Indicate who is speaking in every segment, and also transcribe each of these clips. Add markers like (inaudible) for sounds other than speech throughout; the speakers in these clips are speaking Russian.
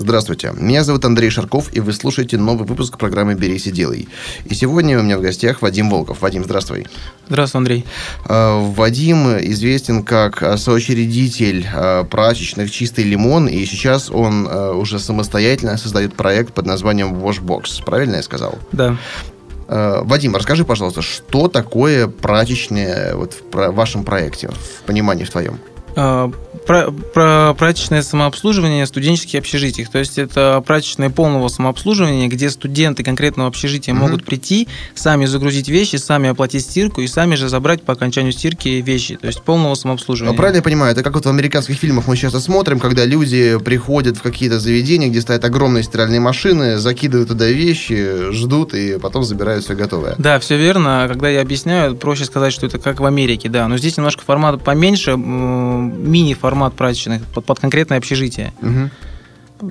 Speaker 1: Здравствуйте, меня зовут Андрей Шарков, и вы слушаете новый выпуск программы «Берись и делай». И сегодня у меня в гостях Вадим Волков. Вадим, здравствуй.
Speaker 2: Здравствуй, Андрей.
Speaker 1: А, Вадим известен как соучредитель а, прачечных «Чистый лимон», и сейчас он уже самостоятельно создает проект под названием Washbox. Правильно я сказал?
Speaker 2: Да.
Speaker 1: Вадим, расскажи, пожалуйста, что такое прачечное вот в вашем проекте, в понимании в твоем?
Speaker 2: Про, про прачечное самообслуживание студенческих общежитий. То есть это прачечное полного самообслуживания, где студенты конкретного общежития угу. могут прийти, сами загрузить вещи, сами оплатить стирку и сами же забрать по окончанию стирки вещи. То есть полного самообслуживания.
Speaker 1: А правильно я понимаю, это как вот в американских фильмах мы сейчас смотрим, когда люди приходят в какие-то заведения, где стоят огромные стиральные машины, закидывают туда вещи, ждут и потом забирают все готовое.
Speaker 2: Да, все верно. Когда я объясняю, проще сказать, что это как в Америке, да. Но здесь немножко формат поменьше, мини-формат формат прачечных под, под конкретное общежитие.
Speaker 1: Угу.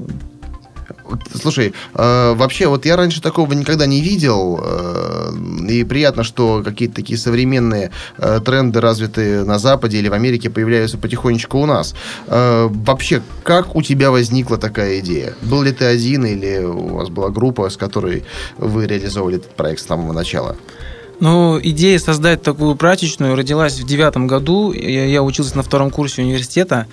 Speaker 1: Слушай, э, вообще, вот я раньше такого никогда не видел, э, и приятно, что какие-то такие современные э, тренды, развитые на Западе или в Америке, появляются потихонечку у нас. Э, вообще, как у тебя возникла такая идея? Был ли ты один или у вас была группа, с которой вы реализовывали этот проект с самого начала?
Speaker 2: Ну, идея создать такую прачечную родилась в девятом году. Я, я учился на втором курсе университета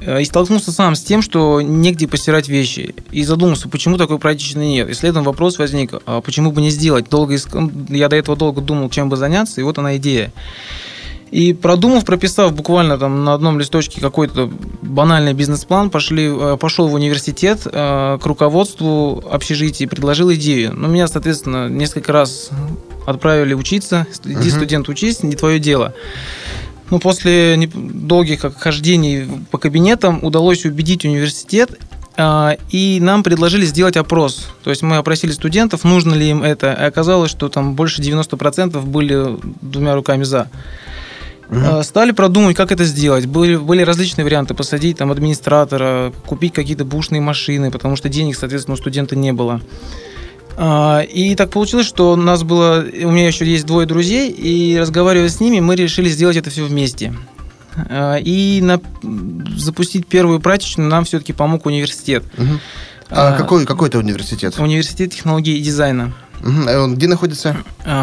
Speaker 2: э, и столкнулся сам с тем, что негде постирать вещи. И задумался, почему такой прачечной нет. И следом вопрос возник, а почему бы не сделать? Долго иск... Я до этого долго думал, чем бы заняться, и вот она идея. И продумав, прописав буквально там на одном листочке какой-то банальный бизнес-план, пошли, э, пошел в университет э, к руководству общежития и предложил идею. Ну, меня, соответственно, несколько раз отправили учиться. Иди, uh-huh. студент, учись, не твое дело. Ну, после долгих хождений по кабинетам удалось убедить университет, а, и нам предложили сделать опрос. То есть мы опросили студентов, нужно ли им это. И оказалось, что там больше 90% были двумя руками за. Угу. Стали продумывать, как это сделать. Были, были различные варианты. Посадить там администратора, купить какие-то бушные машины, потому что денег, соответственно, у студента не было. А, и так получилось, что у нас было, у меня еще есть двое друзей, и разговаривая с ними, мы решили сделать это все вместе. А, и на, запустить первую прачечную нам все-таки помог университет.
Speaker 1: Угу. А, а какой, какой это университет?
Speaker 2: Университет технологии и дизайна.
Speaker 1: Угу. Где находится?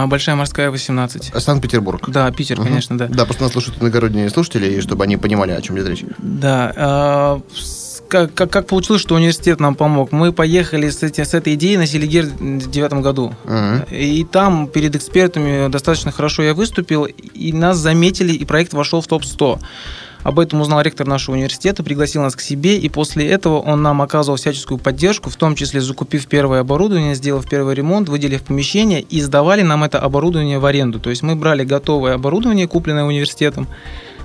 Speaker 2: Большая морская 18.
Speaker 1: Санкт-Петербург.
Speaker 2: Да, Питер, угу. конечно, да.
Speaker 1: Да, просто нас слушают иногородние слушатели, чтобы они понимали, о чем идет речь.
Speaker 2: Да как, как, как получилось, что университет нам помог? Мы поехали с, эти, с этой идеей на Селигер в девятом году. Uh-huh. И там перед экспертами достаточно хорошо я выступил, и нас заметили, и проект вошел в топ-100. Об этом узнал ректор нашего университета, пригласил нас к себе, и после этого он нам оказывал всяческую поддержку, в том числе закупив первое оборудование, сделав первый ремонт, выделив помещение и сдавали нам это оборудование в аренду. То есть мы брали готовое оборудование, купленное университетом,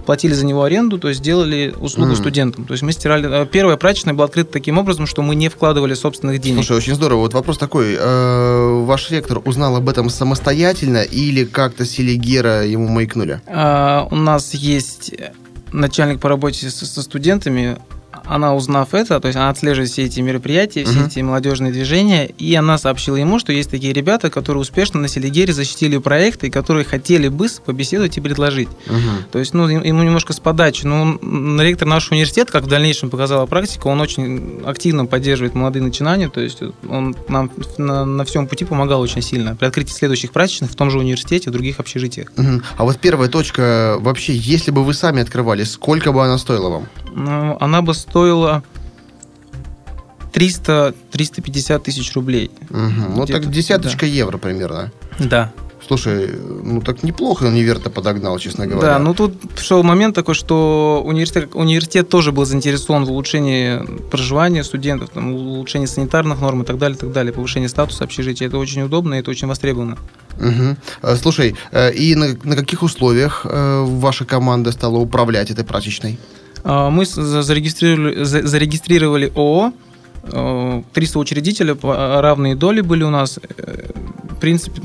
Speaker 2: платили за него аренду, то есть сделали услугу mm. студентам. То есть мы стирали... Э, первая прачечная была открыта таким образом, что мы не вкладывали собственных денег.
Speaker 1: Слушай, очень здорово. Вот вопрос такой. Э, ваш ректор узнал об этом самостоятельно или как-то Селигера ему маякнули?
Speaker 2: А, у нас есть начальник по работе со студентами, она, узнав это, то есть она отслеживает все эти мероприятия, все uh-huh. эти молодежные движения, и она сообщила ему, что есть такие ребята, которые успешно на Селигере защитили проекты, которые хотели бы побеседовать и предложить. Uh-huh. То есть, ну, ему немножко с подачи. Ну, ректор нашего университета, как в дальнейшем показала практика, он очень активно поддерживает молодые начинания, то есть он нам на, на всем пути помогал очень сильно при открытии следующих прачечных в том же университете, в других общежитиях.
Speaker 1: Uh-huh. А вот первая точка, вообще, если бы вы сами открывали, сколько бы она стоила вам?
Speaker 2: Ну, она бы стоила 300-350 тысяч рублей.
Speaker 1: Угу. Ну, так десяточка да. евро примерно.
Speaker 2: Да.
Speaker 1: Слушай, ну так неплохо универ-то подогнал, честно говоря.
Speaker 2: Да, ну тут шел момент такой, что университет, университет тоже был заинтересован в улучшении проживания студентов, там, улучшении санитарных норм и так далее, так далее, повышении статуса общежития. Это очень удобно и это очень востребовано.
Speaker 1: Угу. Слушай, э, и на, на каких условиях э, ваша команда стала управлять этой прачечной?
Speaker 2: А, мы зарегистрировали, зарегистрировали ООО, э, три соучредителя, равные доли были у нас. Э, в принципе,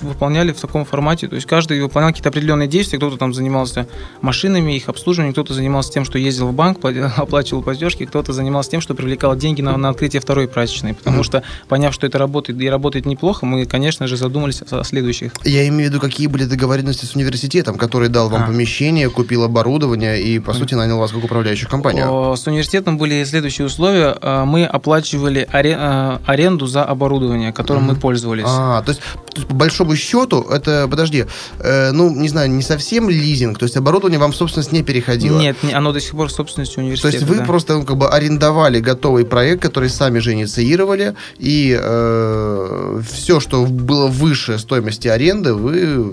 Speaker 2: выполняли в таком формате. То есть каждый выполнял какие-то определенные действия. Кто-то там занимался машинами, их обслуживанием, кто-то занимался тем, что ездил в банк, (laughs) оплачивал платежки, кто-то занимался тем, что привлекал деньги на, на открытие второй прачечной. Потому что, поняв, что это работает и работает неплохо, мы, конечно же, задумались о следующих.
Speaker 1: Я имею в виду, какие были договоренности с университетом, который дал вам а. помещение, купил оборудование и, по сути, нанял вас как управляющую компанию.
Speaker 2: С университетом были следующие условия. А, мы оплачивали а, аренду за оборудование, которым mm-hmm. мы пользовались.
Speaker 1: А, то есть, то есть, по большому счету, это, подожди, э, ну, не знаю, не совсем лизинг, то есть оборудование вам в собственность не переходило?
Speaker 2: Нет, оно до сих пор в собственности университета.
Speaker 1: То есть вы
Speaker 2: да.
Speaker 1: просто ну, как бы арендовали готовый проект, который сами же инициировали, и э, все, что было выше стоимости аренды, вы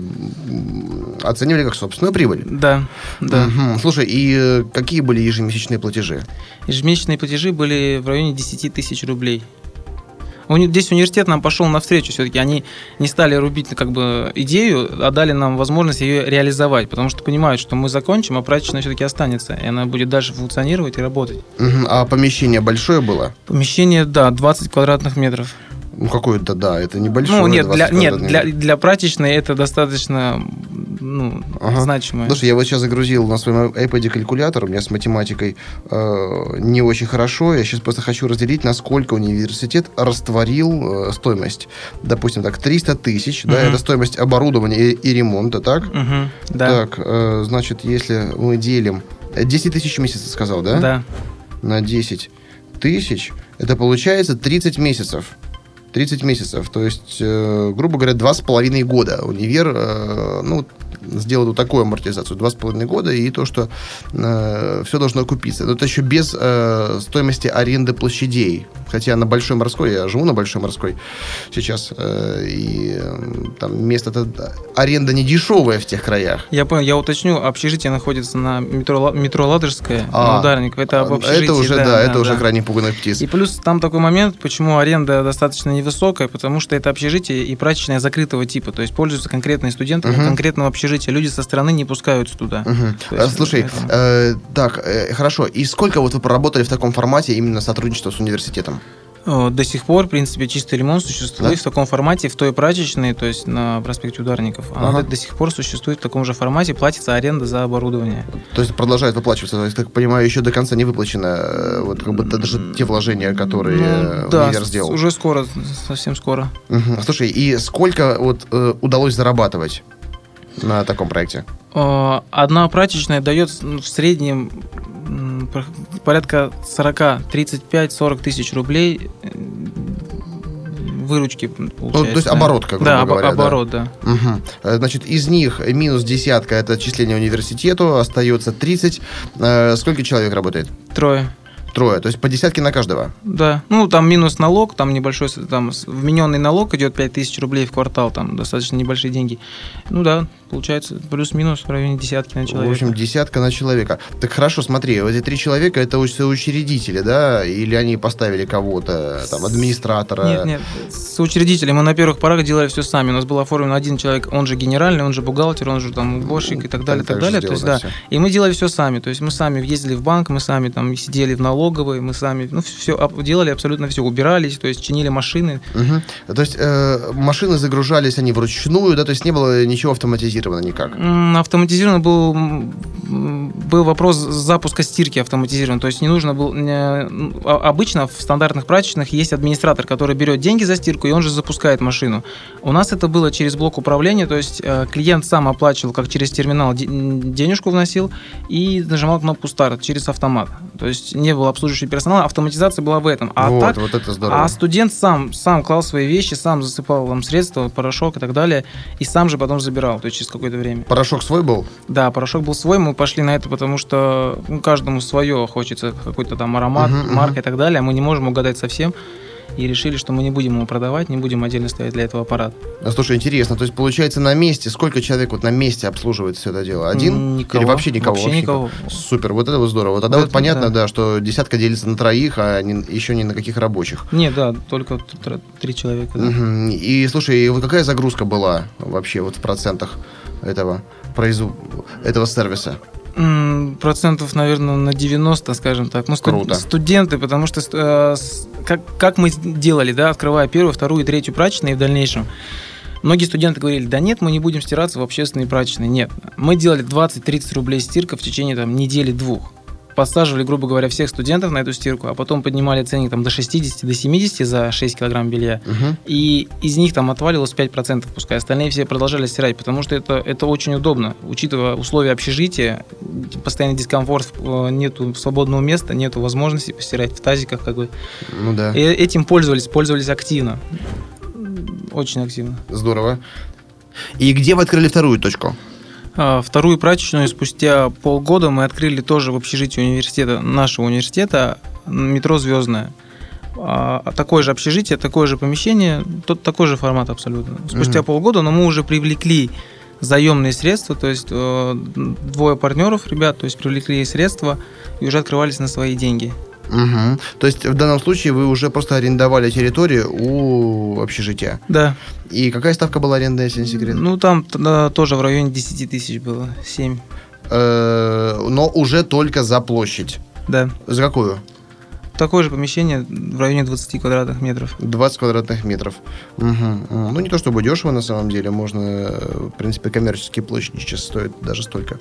Speaker 1: оценивали как собственную прибыль.
Speaker 2: Да, да.
Speaker 1: Угу. Слушай, и э, какие были ежемесячные платежи?
Speaker 2: Ежемесячные платежи были в районе 10 тысяч рублей. Здесь университет нам пошел навстречу, все-таки они не стали рубить как бы идею, а дали нам возможность ее реализовать, потому что понимают, что мы закончим, а прачечная все-таки останется, и она будет дальше функционировать и работать.
Speaker 1: А помещение большое было?
Speaker 2: Помещение, да, 20 квадратных метров.
Speaker 1: Ну, какое-то, да, это небольшое.
Speaker 2: Ну, нет, для, нет для, для прачечной это достаточно ну, ага. значимое.
Speaker 1: Слушай, я вот сейчас загрузил на своем iPad калькулятор, у меня с математикой э, не очень хорошо, я сейчас просто хочу разделить, насколько университет растворил э, стоимость. Допустим, так, 300 тысяч, угу. да, это стоимость оборудования и, и ремонта, так?
Speaker 2: Угу, да.
Speaker 1: Так, э, значит, если мы делим... 10 тысяч в месяц, сказал, да?
Speaker 2: Да.
Speaker 1: На 10 тысяч, это получается 30 месяцев. 30 месяцев. То есть, э, грубо говоря, два с половиной года универ, э, ну, сделать вот такую амортизацию, два с половиной года, и то, что э, все должно окупиться. Но это еще без э, стоимости аренды площадей. Хотя на Большой Морской, я живу на Большой Морской сейчас, э, и э, там место-то, аренда не дешевая в тех краях.
Speaker 2: Я понял, я уточню, общежитие находится на метро, метро Ладожское, а, на Ударник, это.
Speaker 1: Это уже, да, да, да это да. уже крайне пуганных птиц.
Speaker 2: И плюс там такой момент, почему аренда достаточно невысокая, потому что это общежитие и прачечное закрытого типа, то есть пользуются конкретные студенты угу. конкретного общежития. Люди со стороны не пускаются туда.
Speaker 1: Угу. Есть, Слушай, э, так, э, хорошо. И сколько вот вы проработали в таком формате именно сотрудничества с университетом?
Speaker 2: До сих пор, в принципе, чистый ремонт существует да? в таком формате, в той прачечной, то есть на проспекте Ударников. Она ага. до, до сих пор существует в таком же формате, платится аренда за оборудование.
Speaker 1: То есть продолжает выплачиваться, то есть, так понимаю, еще до конца не выплачено, э, вот как бы даже те вложения, которые ну,
Speaker 2: да,
Speaker 1: универ сделал.
Speaker 2: уже скоро, совсем скоро.
Speaker 1: Угу. Слушай, и сколько вот э, удалось зарабатывать на таком проекте?
Speaker 2: Одна прачечная дает в среднем порядка 40, 35, 40 тысяч рублей э, выручки получается. Ну,
Speaker 1: то есть оборотка, грубо
Speaker 2: да,
Speaker 1: говоря.
Speaker 2: оборот, да.
Speaker 1: да. Угу. Значит, из них минус десятка – это отчисление университету, остается 30. Э, сколько человек работает?
Speaker 2: Трое.
Speaker 1: Трое, то есть по десятке на каждого?
Speaker 2: Да. Ну, там минус налог, там небольшой, там вмененный налог идет 5000 рублей в квартал, там достаточно небольшие деньги. Ну да, получается плюс-минус в районе десятки на человека.
Speaker 1: В общем, десятка на человека. Так хорошо, смотри, вот эти три человека это учредители, да? Или они поставили кого-то, там, администратора?
Speaker 2: Нет, нет, с учредителей. Мы на первых порах делали все сами. У нас был оформлен один человек, он же генеральный, он же бухгалтер, он же там уборщик и так далее, так, так далее. То есть, да. Все. И мы делали все сами. То есть мы сами ездили в банк, мы сами там сидели в налоговой, мы сами, ну, все делали абсолютно все, убирались, то есть чинили машины.
Speaker 1: Угу. То есть э, машины загружались они вручную, да, то есть не было ничего автоматизировано автоматизировано никак?
Speaker 2: Автоматизировано был, был вопрос запуска стирки автоматизирован. То есть не нужно было... А, обычно в стандартных прачечных есть администратор, который берет деньги за стирку, и он же запускает машину. У нас это было через блок управления, то есть э, клиент сам оплачивал, как через терминал денежку вносил, и нажимал кнопку старт через автомат. То есть не было обслуживающего персонала, автоматизация была в этом. А
Speaker 1: вот,
Speaker 2: так,
Speaker 1: вот это здорово.
Speaker 2: А студент сам, сам клал свои вещи, сам засыпал там средства, порошок и так далее, и сам же потом забирал. То есть через какое-то время.
Speaker 1: Порошок свой был?
Speaker 2: Да, порошок был свой. Мы пошли на это, потому что ну, каждому свое хочется какой-то там аромат, uh-huh, марка uh-huh. и так далее. Мы не можем угадать совсем и решили, что мы не будем его продавать, не будем отдельно ставить для этого аппарат.
Speaker 1: А, слушай, интересно, то есть получается на месте, сколько человек вот на месте обслуживает все это дело? Один?
Speaker 2: Никого.
Speaker 1: Или вообще никого?
Speaker 2: Вообще, никого.
Speaker 1: Супер, вот это вот здорово. Тогда вот, вот понятно, да. да, что десятка делится на троих, а не, еще не на каких рабочих.
Speaker 2: Нет, да, только три человека. Да.
Speaker 1: Угу. И слушай, вот какая загрузка была вообще вот в процентах этого, производ... этого сервиса?
Speaker 2: процентов, наверное, на 90, скажем так. Ну,
Speaker 1: Круто.
Speaker 2: студенты, потому что э, как, как мы делали, да, открывая первую, вторую и третью прачечные в дальнейшем, Многие студенты говорили, да нет, мы не будем стираться в общественной прачечной. Нет, мы делали 20-30 рублей стирка в течение там, недели-двух подсаживали, грубо говоря, всех студентов на эту стирку, а потом поднимали ценник там, до 60, до 70 за 6 килограмм белья.
Speaker 1: Угу.
Speaker 2: И из них там отваливалось 5%, пускай остальные все продолжали стирать, потому что это, это очень удобно, учитывая условия общежития, постоянный дискомфорт, э, нету свободного места, нету возможности постирать в тазиках. Как бы.
Speaker 1: Ну да.
Speaker 2: И этим пользовались, пользовались активно. Очень активно.
Speaker 1: Здорово. И где вы открыли вторую точку?
Speaker 2: А, вторую прачечную спустя полгода мы открыли тоже в общежитии университета, нашего университета, метро «Звездное». А, такое же общежитие, такое же помещение, тот, такой же формат абсолютно. Спустя угу. полгода, но мы уже привлекли заемные средства, то есть э, двое партнеров, ребят, то есть привлекли средства и уже открывались на свои деньги.
Speaker 1: Угу. То есть в данном случае вы уже просто арендовали территорию у общежития?
Speaker 2: Да.
Speaker 1: И какая ставка была аренды, если не секрет?
Speaker 2: Ну, там да, тоже в районе 10 тысяч было, 7.
Speaker 1: Э, но уже только за площадь?
Speaker 2: Да.
Speaker 1: За какую?
Speaker 2: Такое же помещение в районе 20 квадратных метров.
Speaker 1: 20 квадратных метров. Угу. Ну, не то чтобы дешево на самом деле. Можно, в принципе, коммерческие площади сейчас стоят даже столько.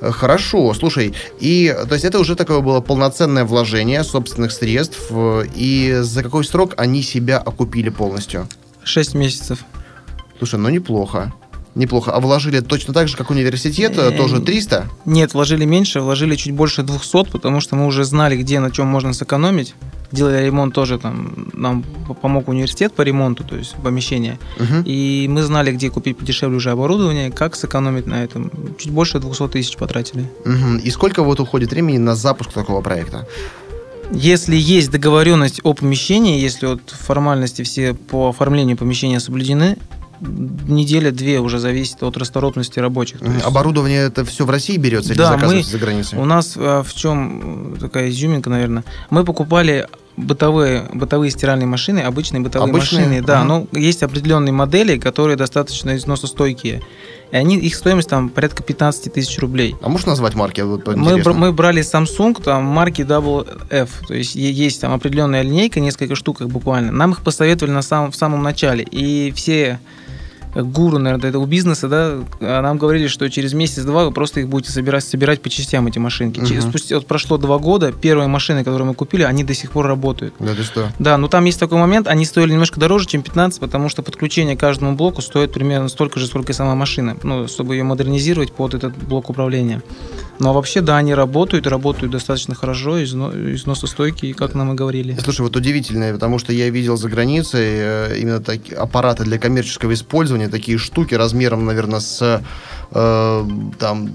Speaker 1: Э, хорошо, слушай. И, то есть, это уже такое было полноценное вложение собственных средств. И за какой срок они себя окупили полностью?
Speaker 2: Шесть месяцев.
Speaker 1: Слушай, ну неплохо. Неплохо. А вложили точно так же, как университет, э, тоже 300?
Speaker 2: Нет, вложили меньше, вложили чуть больше 200, потому что мы уже знали, где, на чем можно сэкономить. Делали ремонт тоже, там, нам помог университет по ремонту, то есть помещение.
Speaker 1: Угу.
Speaker 2: И мы знали, где купить подешевле уже оборудование, как сэкономить на этом. Чуть больше 200 тысяч потратили.
Speaker 1: Угу. И сколько вот уходит времени на запуск такого проекта?
Speaker 2: Если есть договоренность о помещении, если вот формальности все по оформлению помещения соблюдены, неделя-две уже зависит от расторопности рабочих.
Speaker 1: Есть... Оборудование это все в России берется
Speaker 2: да,
Speaker 1: или заказывается
Speaker 2: мы,
Speaker 1: за границей?
Speaker 2: У нас э, в чем такая изюминка, наверное. Мы покупали бытовые, бытовые стиральные машины, обычные бытовые обычные? машины, да, угу. но есть определенные модели, которые достаточно износостойкие. И они, их стоимость там порядка 15 тысяч рублей.
Speaker 1: А можешь назвать марки? Вот,
Speaker 2: мы, мы брали Samsung, там марки Double F. То есть есть там определенная линейка, несколько штук буквально. Нам их посоветовали на самом, в самом начале. И все гуру, наверное, этого бизнеса, да, а нам говорили, что через месяц-два вы просто их будете собирать, собирать по частям, эти машинки. Угу. Через, спустя, вот прошло два года, первые машины, которые мы купили, они до сих пор работают.
Speaker 1: Да ты что?
Speaker 2: Да, но там есть такой момент, они стоили немножко дороже, чем 15, потому что подключение к каждому блоку стоит примерно столько же, сколько и сама машина, ну, чтобы ее модернизировать под этот блок управления. Но вообще, да, они работают, работают достаточно хорошо, износостойкие, как нам и говорили.
Speaker 1: Слушай, вот удивительное, потому что я видел за границей э, именно такие аппараты для коммерческого использования, такие штуки размером, наверное, с э, там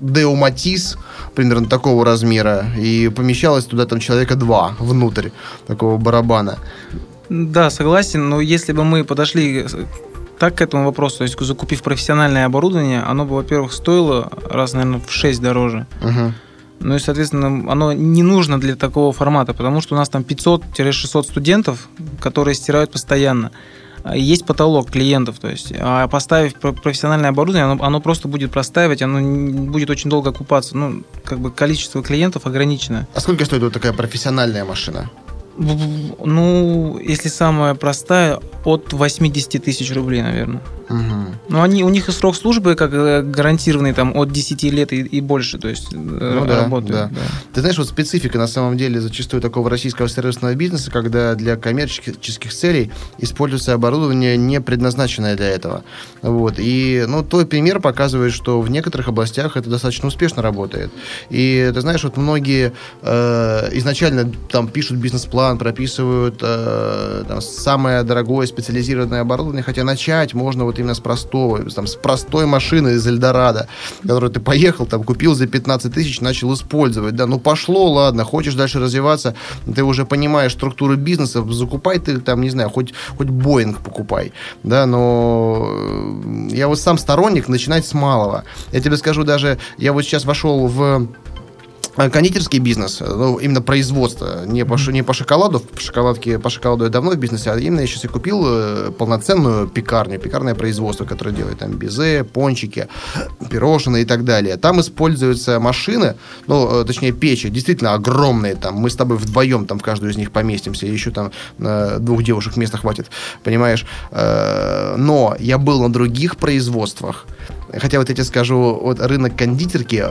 Speaker 1: Деуматис, примерно такого размера, и помещалось туда там человека два внутрь такого барабана.
Speaker 2: Да, согласен, но если бы мы подошли так к этому вопросу, то есть закупив профессиональное оборудование, оно бы, во-первых, стоило раз, наверное, в 6 дороже.
Speaker 1: Угу.
Speaker 2: Ну и, соответственно, оно не нужно для такого формата, потому что у нас там 500-600 студентов, которые стирают постоянно. Есть потолок клиентов, то есть, а поставив профессиональное оборудование, оно, оно просто будет простаивать, оно будет очень долго окупаться. Ну, как бы количество клиентов ограничено.
Speaker 1: А сколько стоит вот такая профессиональная машина?
Speaker 2: Ну, если самая простая, от 80 тысяч рублей, наверное.
Speaker 1: Угу.
Speaker 2: Но они, у них и срок службы как э, гарантированный там от 10 лет и, и больше, то есть э, ну, да, работают. Да. Да.
Speaker 1: Ты знаешь, вот специфика на самом деле зачастую такого российского сервисного бизнеса, когда для коммерческих целей используется оборудование, не предназначенное для этого. Вот. И ну, твой пример показывает, что в некоторых областях это достаточно успешно работает. И ты знаешь, вот многие э, изначально там пишут бизнес-план, прописывают э, там, самое дорогое специализированное оборудование, хотя начать можно вот именно с простого, там, с простой машины из Эльдорадо, которую ты поехал, там, купил за 15 тысяч, начал использовать, да, ну пошло, ладно, хочешь дальше развиваться, ты уже понимаешь структуру бизнеса, закупай ты, там, не знаю, хоть, хоть Боинг покупай, да, но э, я вот сам сторонник начинать с малого. Я тебе скажу даже, я вот сейчас вошел в кондитерский бизнес, ну, именно производство, не по, не по шоколаду, по шоколадке, по шоколаду я давно в бизнесе, а именно я сейчас и купил э, полноценную пекарню, пекарное производство, которое делает там безе, пончики, пирожные и так далее. Там используются машины, ну, э, точнее, печи, действительно огромные там, мы с тобой вдвоем там в каждую из них поместимся, еще там э, двух девушек места хватит, понимаешь? Э, но я был на других производствах, хотя вот я тебе скажу, вот рынок кондитерки,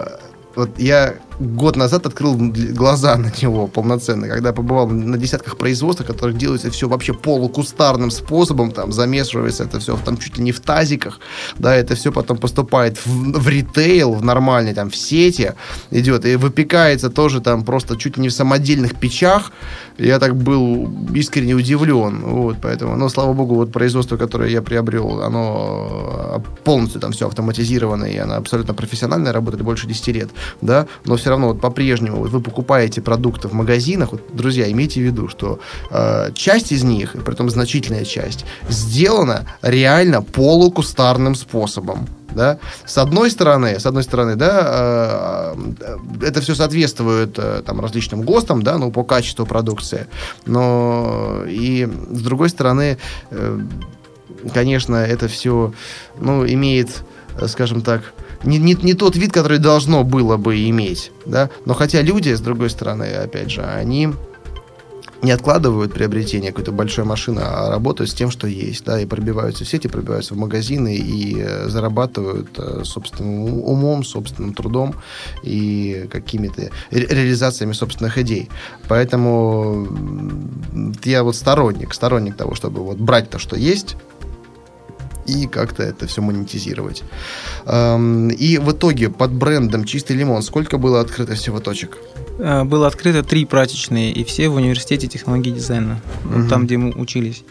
Speaker 1: вот я год назад открыл глаза на него полноценно, когда побывал на десятках производств, которых делается все вообще полукустарным способом, там замешивается это все там чуть ли не в тазиках, да, это все потом поступает в, в ритейл, в нормальный, там, в сети идет, и выпекается тоже там просто чуть ли не в самодельных печах, я так был искренне удивлен, вот, поэтому, но, слава богу, вот производство, которое я приобрел, оно полностью там все автоматизировано, и оно абсолютно профессиональное, работает больше 10 лет, да, но все равно вот по-прежнему вы покупаете продукты в магазинах, вот, друзья, имейте в виду, что э, часть из них, при этом значительная часть, сделана реально полукустарным способом. Да? С одной стороны, с одной стороны, да, э, это все соответствует э, там, различным ГОСТам, да, ну, по качеству продукции, но и с другой стороны, э, конечно, это все, ну, имеет, скажем так, не, не, не тот вид, который должно было бы иметь, да, но хотя люди, с другой стороны, опять же, они не откладывают приобретение какой-то большой машины, а работают с тем, что есть, да, и пробиваются в сети, пробиваются в магазины и э, зарабатывают э, собственным умом, собственным трудом и какими-то ре- реализациями собственных идей. Поэтому я вот сторонник, сторонник того, чтобы вот брать то, что есть, и как-то это все монетизировать. И в итоге под брендом «Чистый лимон» сколько было открыто всего точек?
Speaker 2: Э, было открыто три прачечные, и все в университете технологии дизайна, угу. там, где мы учились.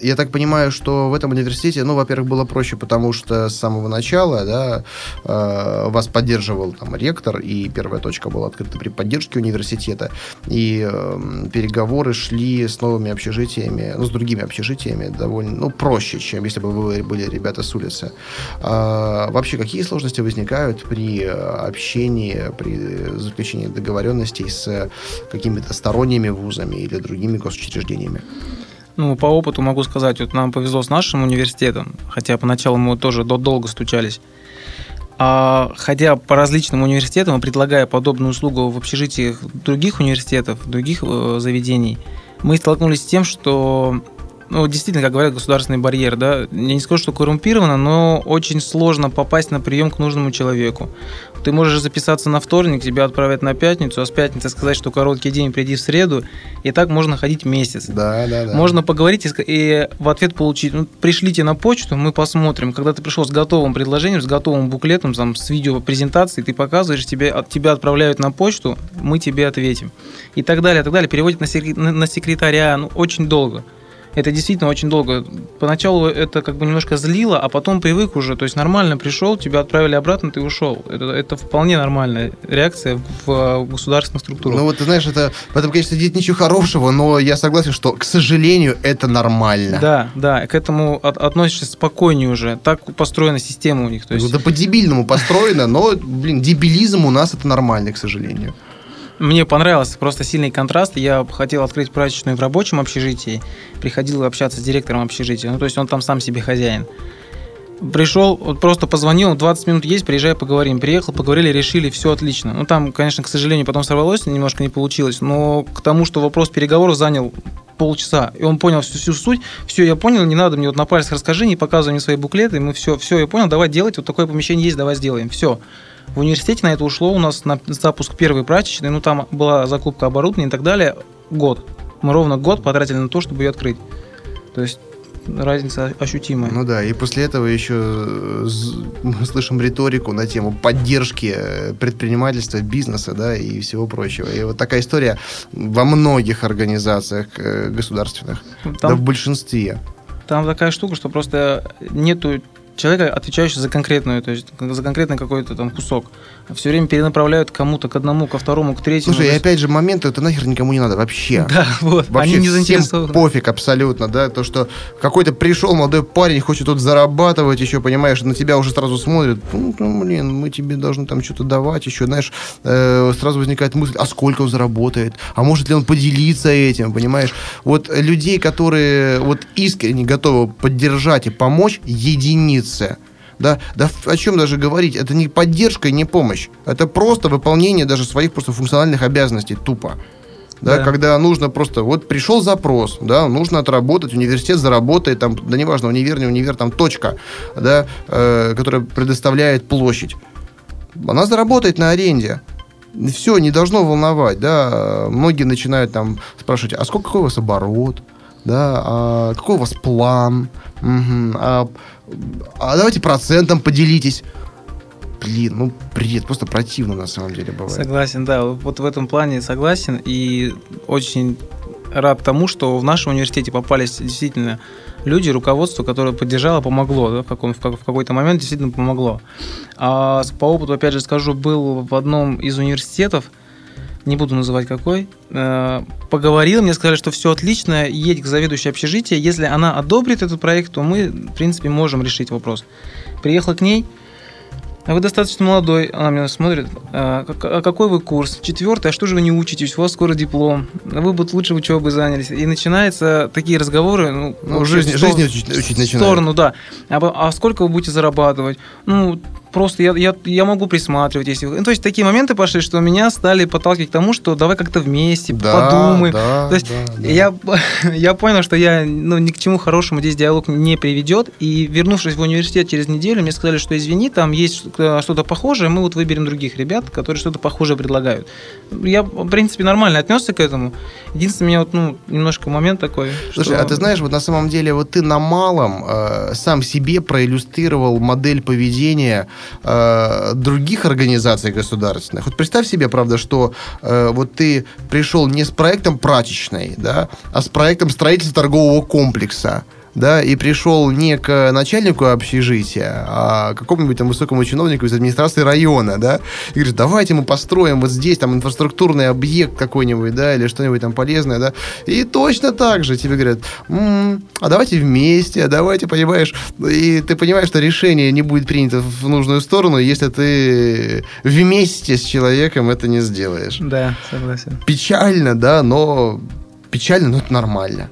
Speaker 1: Я так понимаю, что в этом университете, ну, во-первых, было проще, потому что с самого начала, да, э, вас поддерживал там ректор, и первая точка была открыта при поддержке университета, и э, переговоры шли с новыми общежитиями, ну, с другими общежитиями довольно, ну, проще, чем если бы вы были ребята с улицы. А, вообще, какие сложности возникают при общении, при заключении договоренностей с какими-то сторонними вузами или другими госучреждениями?
Speaker 2: Ну, по опыту могу сказать, вот нам повезло с нашим университетом, хотя поначалу мы тоже долго стучались. А, ходя по различным университетам предлагая подобную услугу в общежитиях других университетов, других э, заведений, мы столкнулись с тем, что ну, действительно, как говорят, государственный барьер, да, я не скажу, что коррумпировано, но очень сложно попасть на прием к нужному человеку. Ты можешь записаться на вторник, тебя отправят на пятницу, а с пятницы сказать, что короткий день, приди в среду, и так можно ходить месяц.
Speaker 1: Да, да, да.
Speaker 2: Можно поговорить и, и в ответ получить, ну, пришлите на почту, мы посмотрим. Когда ты пришел с готовым предложением, с готовым буклетом, там, с видеопрезентацией, ты показываешь, тебе, от тебя отправляют на почту, мы тебе ответим. И так далее, и так далее. Переводят на, на секретаря, ну, очень долго это действительно очень долго. Поначалу это как бы немножко злило, а потом привык уже. То есть нормально пришел, тебя отправили обратно, ты ушел. Это, это вполне нормальная реакция в государственных структурах.
Speaker 1: Ну вот ты знаешь, это в этом, конечно, нет ничего хорошего, но я согласен, что, к сожалению, это нормально.
Speaker 2: Да, да, к этому от, относишься спокойнее уже. Так построена система у них.
Speaker 1: То есть... Ну, да по-дебильному построена, но, блин, дебилизм у нас это нормально, к сожалению.
Speaker 2: Мне понравился просто сильный контраст. Я хотел открыть прачечную в рабочем общежитии. Приходил общаться с директором общежития. Ну, то есть он там сам себе хозяин. Пришел, вот просто позвонил, 20 минут есть, приезжай, поговорим. Приехал, поговорили, решили, все отлично. Ну, там, конечно, к сожалению, потом сорвалось, немножко не получилось, но к тому, что вопрос переговоров занял полчаса, и он понял всю, всю суть, все, я понял, не надо мне вот на пальцах расскажи, не показывай мне свои буклеты, мы все, все, я понял, давай делать, вот такое помещение есть, давай сделаем, все. В университете на это ушло у нас на запуск первой прачечной, ну там была закупка оборудования и так далее, год. Мы ровно год потратили на то, чтобы ее открыть. То есть разница ощутимая.
Speaker 1: Ну да, и после этого еще э, мы слышим риторику на тему поддержки э, предпринимательства, бизнеса, да, и всего прочего. И вот такая история во многих организациях э, государственных, там, да в большинстве.
Speaker 2: Там такая штука, что просто нету человека, отвечающего за конкретную, то есть за конкретный какой-то там кусок. Все время перенаправляют кому-то, к одному, ко второму, к третьему.
Speaker 1: Слушай, и опять же, моменты это нахер никому не надо вообще. (laughs)
Speaker 2: Да, вот.
Speaker 1: Вообще
Speaker 2: Они не заинтересованы.
Speaker 1: пофиг абсолютно, да, то, что какой-то пришел молодой парень, хочет тут зарабатывать, еще, понимаешь, на тебя уже сразу смотрят, ну, ну, блин, мы тебе должны там что-то давать, еще, знаешь, э, сразу возникает мысль, а сколько он заработает, а может ли он поделиться этим, понимаешь? Вот людей, которые вот искренне готовы поддержать и помочь, единицы. Да, да о чем даже говорить? Это не поддержка и не помощь. Это просто выполнение даже своих просто функциональных обязанностей тупо. Да,
Speaker 2: Да.
Speaker 1: когда нужно просто, вот пришел запрос, да, нужно отработать, университет заработает, там, да неважно, универ, не универ, там точка, да, э, которая предоставляет площадь. Она заработает на аренде. Все, не должно волновать, да. Многие начинают там спрашивать, а сколько какой у вас оборот, да, а какой у вас план, Мгм, а, а давайте процентом поделитесь. Блин, ну бред, просто противно на самом деле бывает.
Speaker 2: Согласен, да. Вот в этом плане согласен. И очень рад тому, что в нашем университете попались действительно люди, руководство, которое поддержало, помогло, да, в, каком, в, в какой-то момент действительно помогло. А по опыту, опять же, скажу, был в одном из университетов, не буду называть какой, э, поговорил, мне сказали, что все отлично, едь к заведующей общежития, если она одобрит этот проект, то мы, в принципе, можем решить вопрос. Приехал к ней, а вы достаточно молодой, она меня смотрит. А, а какой вы курс? Четвертый, а что же вы не учитесь? У вас скоро диплом. Вы бы лучше учебой занялись. И начинаются такие разговоры. Ну,
Speaker 1: Ну, жизнь,
Speaker 2: в
Speaker 1: жизнь учить, учить
Speaker 2: в сторону, да. А, а сколько вы будете зарабатывать? Ну, просто я, я, я могу присматривать, если. Ну, то есть такие моменты пошли, что меня стали подталкивать к тому, что давай как-то вместе
Speaker 1: Да,
Speaker 2: подумаем.
Speaker 1: да,
Speaker 2: То есть
Speaker 1: да, да.
Speaker 2: я, (laughs) я понял, что я ну, ни к чему хорошему здесь диалог не приведет. И вернувшись в университет через неделю, мне сказали, что извини, там есть э, что-то похожее, мы вот выберем других ребят, которые что-то похожее предлагают. Я, в принципе, нормально отнесся к этому. Единственное, меня вот, ну, немножко момент такой.
Speaker 1: Слушай,
Speaker 2: что-
Speaker 1: а ты знаешь, вот на самом деле, вот ты на малом э, сам себе проиллюстрировал модель поведения э, других организаций государственных. Вот представь себе, правда, что э, вот ты пришел не с проектом прачечной, да, а с проектом строительства торгового комплекса. Да, и пришел не к начальнику общежития, а к какому-нибудь там высокому чиновнику из администрации района, да, и говорит, давайте мы построим вот здесь там инфраструктурный объект какой-нибудь, да, или что-нибудь там полезное, да, и точно так же тебе говорят, «М, а давайте вместе, а давайте, понимаешь, и ты понимаешь, что решение не будет принято в нужную сторону, если ты вместе с человеком это не сделаешь.
Speaker 2: Да, согласен.
Speaker 1: Печально, да, но печально, но это нормально.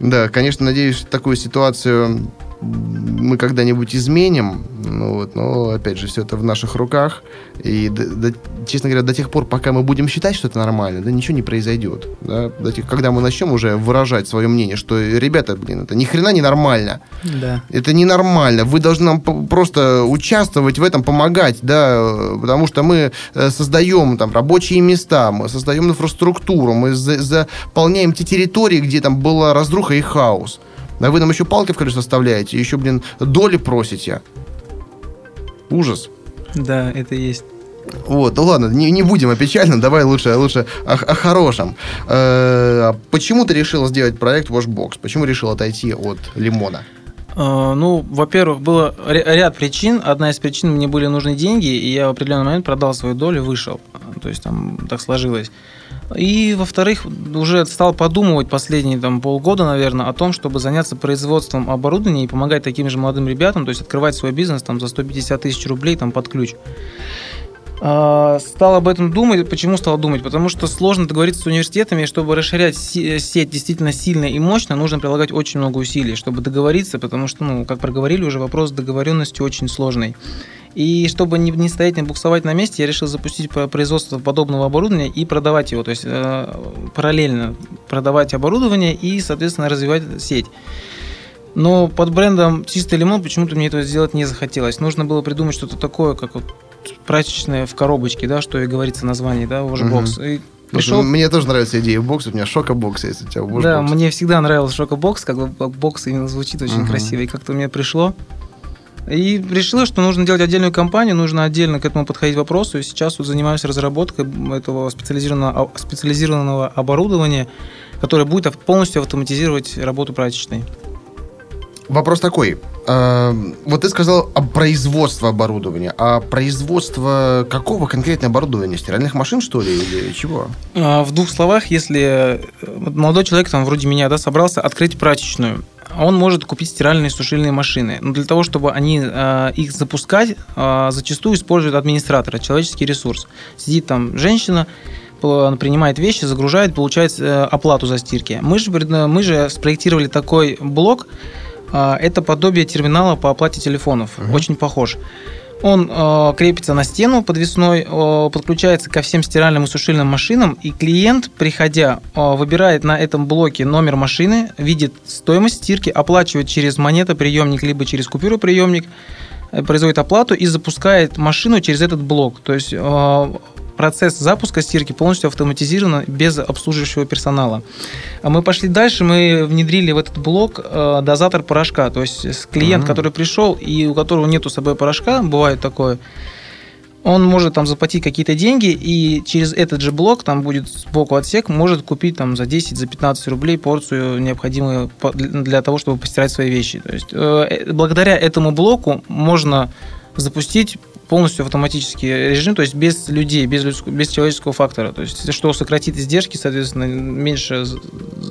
Speaker 1: Да, конечно, надеюсь, такую ситуацию мы когда-нибудь изменим, ну вот, но опять же все это в наших руках и, д- д- честно говоря, до тех пор, пока мы будем считать, что это нормально, да, ничего не произойдет, да? до тех, когда мы начнем уже выражать свое мнение, что ребята, блин, это ни хрена не нормально,
Speaker 2: Да.
Speaker 1: это ненормально. Вы должны нам просто участвовать в этом, помогать, да, потому что мы э, создаем там рабочие места, мы создаем инфраструктуру, мы за- заполняем те территории, где там была разруха и хаос. А вы нам еще палки в колесо вставляете, еще, блин, доли просите. Ужас.
Speaker 2: Да, это есть.
Speaker 1: Вот, ну ладно, не, не будем о печальном, давай лучше, лучше о, о хорошем. Э, почему ты решила сделать проект Washbox? Почему решил отойти от лимона?
Speaker 2: А, Ну, во-первых, было ря- ряд причин. Одна из причин, мне были нужны деньги, и я в определенный момент продал свою долю, вышел. То есть там так сложилось. И, во-вторых, уже стал подумывать последние там, полгода, наверное, о том, чтобы заняться производством оборудования и помогать таким же молодым ребятам, то есть открывать свой бизнес там, за 150 тысяч рублей там, под ключ. А, Стал об этом думать. Почему стал думать? Потому что сложно договориться с университетами, чтобы расширять си- сеть действительно сильно и мощно, нужно прилагать очень много усилий, чтобы договориться, потому что, ну, как проговорили уже, вопрос договоренности очень сложный. И чтобы не, не стоять, не буксовать на месте, я решил запустить производство подобного оборудования и продавать его, то есть э, параллельно продавать оборудование и, соответственно, развивать сеть. Но под брендом «Чистый лимон» почему-то мне этого сделать не захотелось. Нужно было придумать что-то такое, как вот прачечная в коробочке, да, что и говорится в названии, да, Washbox. И
Speaker 1: Слушай,
Speaker 2: пришел...
Speaker 1: Мне тоже нравится идея бокса, у меня шока-бокс есть, у тебя Washbox.
Speaker 2: Да, мне всегда нравился шокобокс, как бы бокс именно звучит очень
Speaker 1: Мгм.
Speaker 2: красиво. И как-то мне пришло. И решила, что нужно делать отдельную компанию, нужно отдельно к этому подходить вопросу. И сейчас вот занимаюсь разработкой этого специализированного, специализированного оборудования, которое будет полностью автоматизировать работу прачечной.
Speaker 1: Вопрос такой. Э, вот ты сказал о производстве оборудования. А производство какого конкретно оборудования? Стиральных машин, что ли, или чего?
Speaker 2: А, В двух словах, если вот молодой человек, там, вроде меня, да, собрался открыть прачечную, он может купить стиральные и сушильные машины. Но для того, чтобы они э, их запускать, э, зачастую используют администратора, человеческий ресурс. Сидит там женщина, принимает вещи, загружает, получает э, оплату за стирки. Мы же, мы же спроектировали такой блок, э, это подобие терминала по оплате телефонов, очень похож. Он э, крепится на стену подвесной, э, подключается ко всем стиральным и сушильным машинам, и клиент, приходя, э, выбирает на этом блоке номер машины, видит стоимость стирки, оплачивает через монетоприемник либо через купюроприемник, э, производит оплату и запускает машину через этот блок. То есть э, процесс запуска стирки полностью автоматизирован без обслуживающего персонала. А мы пошли дальше, мы внедрили в этот блок э, дозатор порошка. То есть с- клиент,
Speaker 1: Мгм.
Speaker 2: который пришел и у которого нету с собой порошка, бывает такое, он может там заплатить какие-то деньги, и через этот же блок, там будет сбоку отсек, может купить там за 10, за 15 рублей порцию, необходимую для того, чтобы постирать свои вещи. То есть э, э, благодаря этому блоку можно запустить полностью автоматический режим, то есть без людей, без, без человеческого фактора. То есть что сократит издержки, соответственно, меньше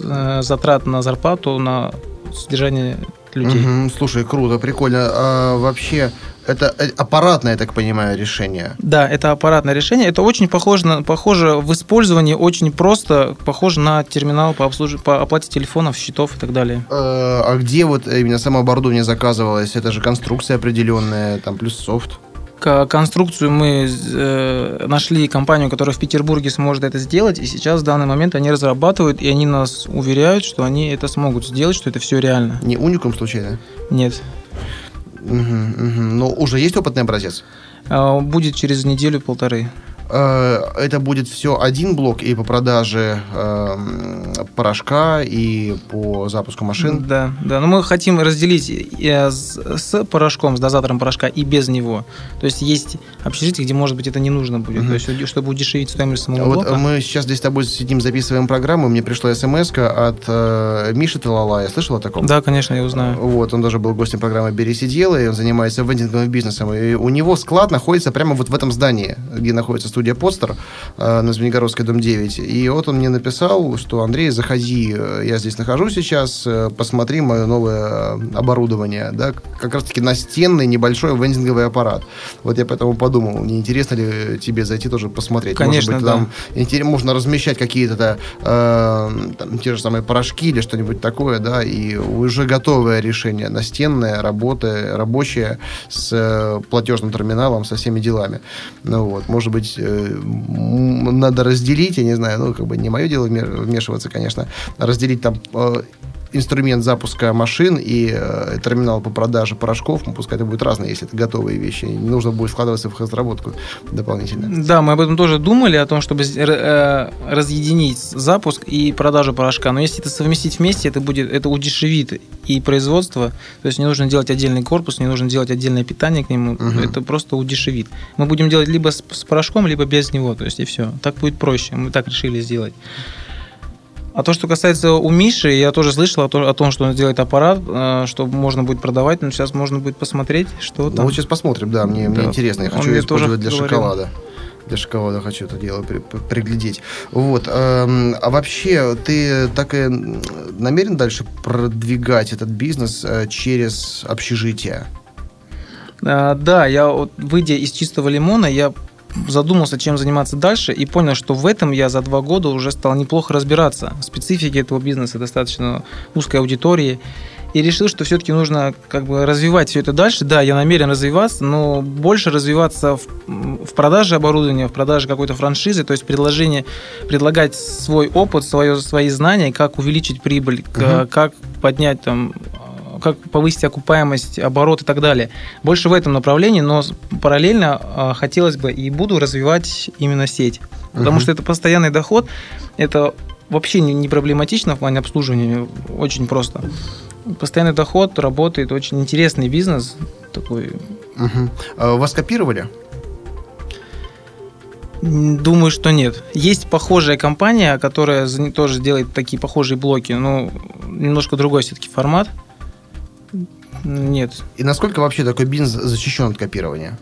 Speaker 2: э, затрат на зарплату, на содержание людей.
Speaker 1: Мгм, слушай, круто, прикольно. А вообще, это э, аппаратное, я так понимаю, решение.
Speaker 2: Да, это аппаратное решение. Это очень похоже, на, похоже в использовании, очень просто, похоже на терминал по, обслуж... по оплате телефонов, счетов и так далее.
Speaker 1: Э, А где вот именно само оборудование заказывалось? Это же конструкция определенная, там плюс софт.
Speaker 2: К- Конструкцию мы э, нашли компанию, которая в Петербурге сможет это сделать, и сейчас в данный момент они разрабатывают, и они нас уверяют, что они это смогут сделать, что это все реально.
Speaker 1: Не уникум случайно?
Speaker 2: Нет.
Speaker 1: Мгм, мгм. Но уже есть опытный образец?
Speaker 2: А, Будет через неделю-полторы.
Speaker 1: Э, Это будет все один блок и по продаже эм, порошка, и по запуску машин.
Speaker 2: Да, да. Но мы хотим разделить э, с, порошком, с дозатором порошка и без него. То есть есть общежитие, где, может быть, это не нужно будет.
Speaker 1: Мгм.
Speaker 2: То есть, чтобы удешевить стоимость самого
Speaker 1: Вот
Speaker 2: блока.
Speaker 1: мы сейчас здесь с тобой сидим, записываем программу. Мне пришла смс от э, Миши Талалая. Слышал о таком?
Speaker 2: Да, конечно, я узнаю.
Speaker 1: Вот, он даже был гостем программы «Бери, сидела», и он занимается вендинговым бизнесом. И у него склад находится прямо вот в этом здании, где находится студия «Постер» э, на Звенигородской, дом 9. И вот он мне написал, что «Андрей, заходи, э, я здесь нахожусь сейчас, э, посмотри мое новое оборудование». Да, как раз-таки настенный небольшой вендинговый аппарат. Вот я поэтому подумал, не интересно ли тебе зайти тоже посмотреть?
Speaker 2: Конечно,
Speaker 1: Может быть, там интерес- можно размещать какие-то э, там, те же самые порошки или что-нибудь такое, да, и уже готовое решение настенное, работа, рабочее с платежным терминалом, со всеми делами. Ну вот, может быть, надо разделить, я не знаю, ну, как бы не мое дело вме- вмешиваться, конечно, разделить там э, инструмент запуска машин и э, терминал по продаже порошков, ну, пускай это будет разное, если это готовые вещи, не нужно будет вкладываться в их разработку дополнительно.
Speaker 2: Да, мы об этом тоже думали, о том, чтобы э, разъединить запуск и продажу порошка. Но если это совместить вместе, это будет это удешевит и производство. То есть не нужно делать отдельный корпус, не нужно делать отдельное питание к нему.
Speaker 1: Мгм.
Speaker 2: Это просто удешевит. Мы будем делать либо с, с порошком, либо без него. То есть и все. Так будет проще. Мы так решили сделать. А то, что касается у Миши, я тоже слышал о, то- о том, что он сделает аппарат, э, что можно будет продавать, но сейчас можно будет посмотреть, что
Speaker 1: Ну,
Speaker 2: там.
Speaker 1: вот сейчас посмотрим, да, мне, мне
Speaker 2: Да.
Speaker 1: интересно, я хочу
Speaker 2: мне
Speaker 1: использовать для
Speaker 2: говорил.
Speaker 1: шоколада. Для шоколада хочу это дело при- при- приглядеть. Вот. эм, а вообще, ты так и намерен дальше продвигать этот бизнес э, через общежитие?
Speaker 2: А, Да, я выйдя из чистого лимона, я задумался, чем заниматься дальше, и понял, что в этом я за два года уже стал неплохо разбираться. В специфике этого бизнеса достаточно узкой аудитории. И решил, что все-таки нужно как бы развивать все это дальше. Да, я намерен развиваться, но больше развиваться в, в продаже оборудования, в продаже какой-то франшизы, то есть предложение, предлагать свой опыт, свое, свои знания, как увеличить прибыль,
Speaker 1: Мгм.
Speaker 2: как поднять там как повысить окупаемость, оборот и так далее. Больше в этом направлении, но параллельно э, хотелось бы и буду развивать именно сеть. Потому
Speaker 1: Мгм.
Speaker 2: что это постоянный доход, это вообще не, проблематично в плане обслуживания, очень просто. Постоянный доход работает, очень интересный бизнес такой.
Speaker 1: Мгм. А Вас копировали?
Speaker 2: Думаю, что нет. Есть похожая компания, которая тоже делает такие похожие блоки, но немножко другой все-таки формат. Нет.
Speaker 1: И насколько вообще такой бизнес защищен от копирования?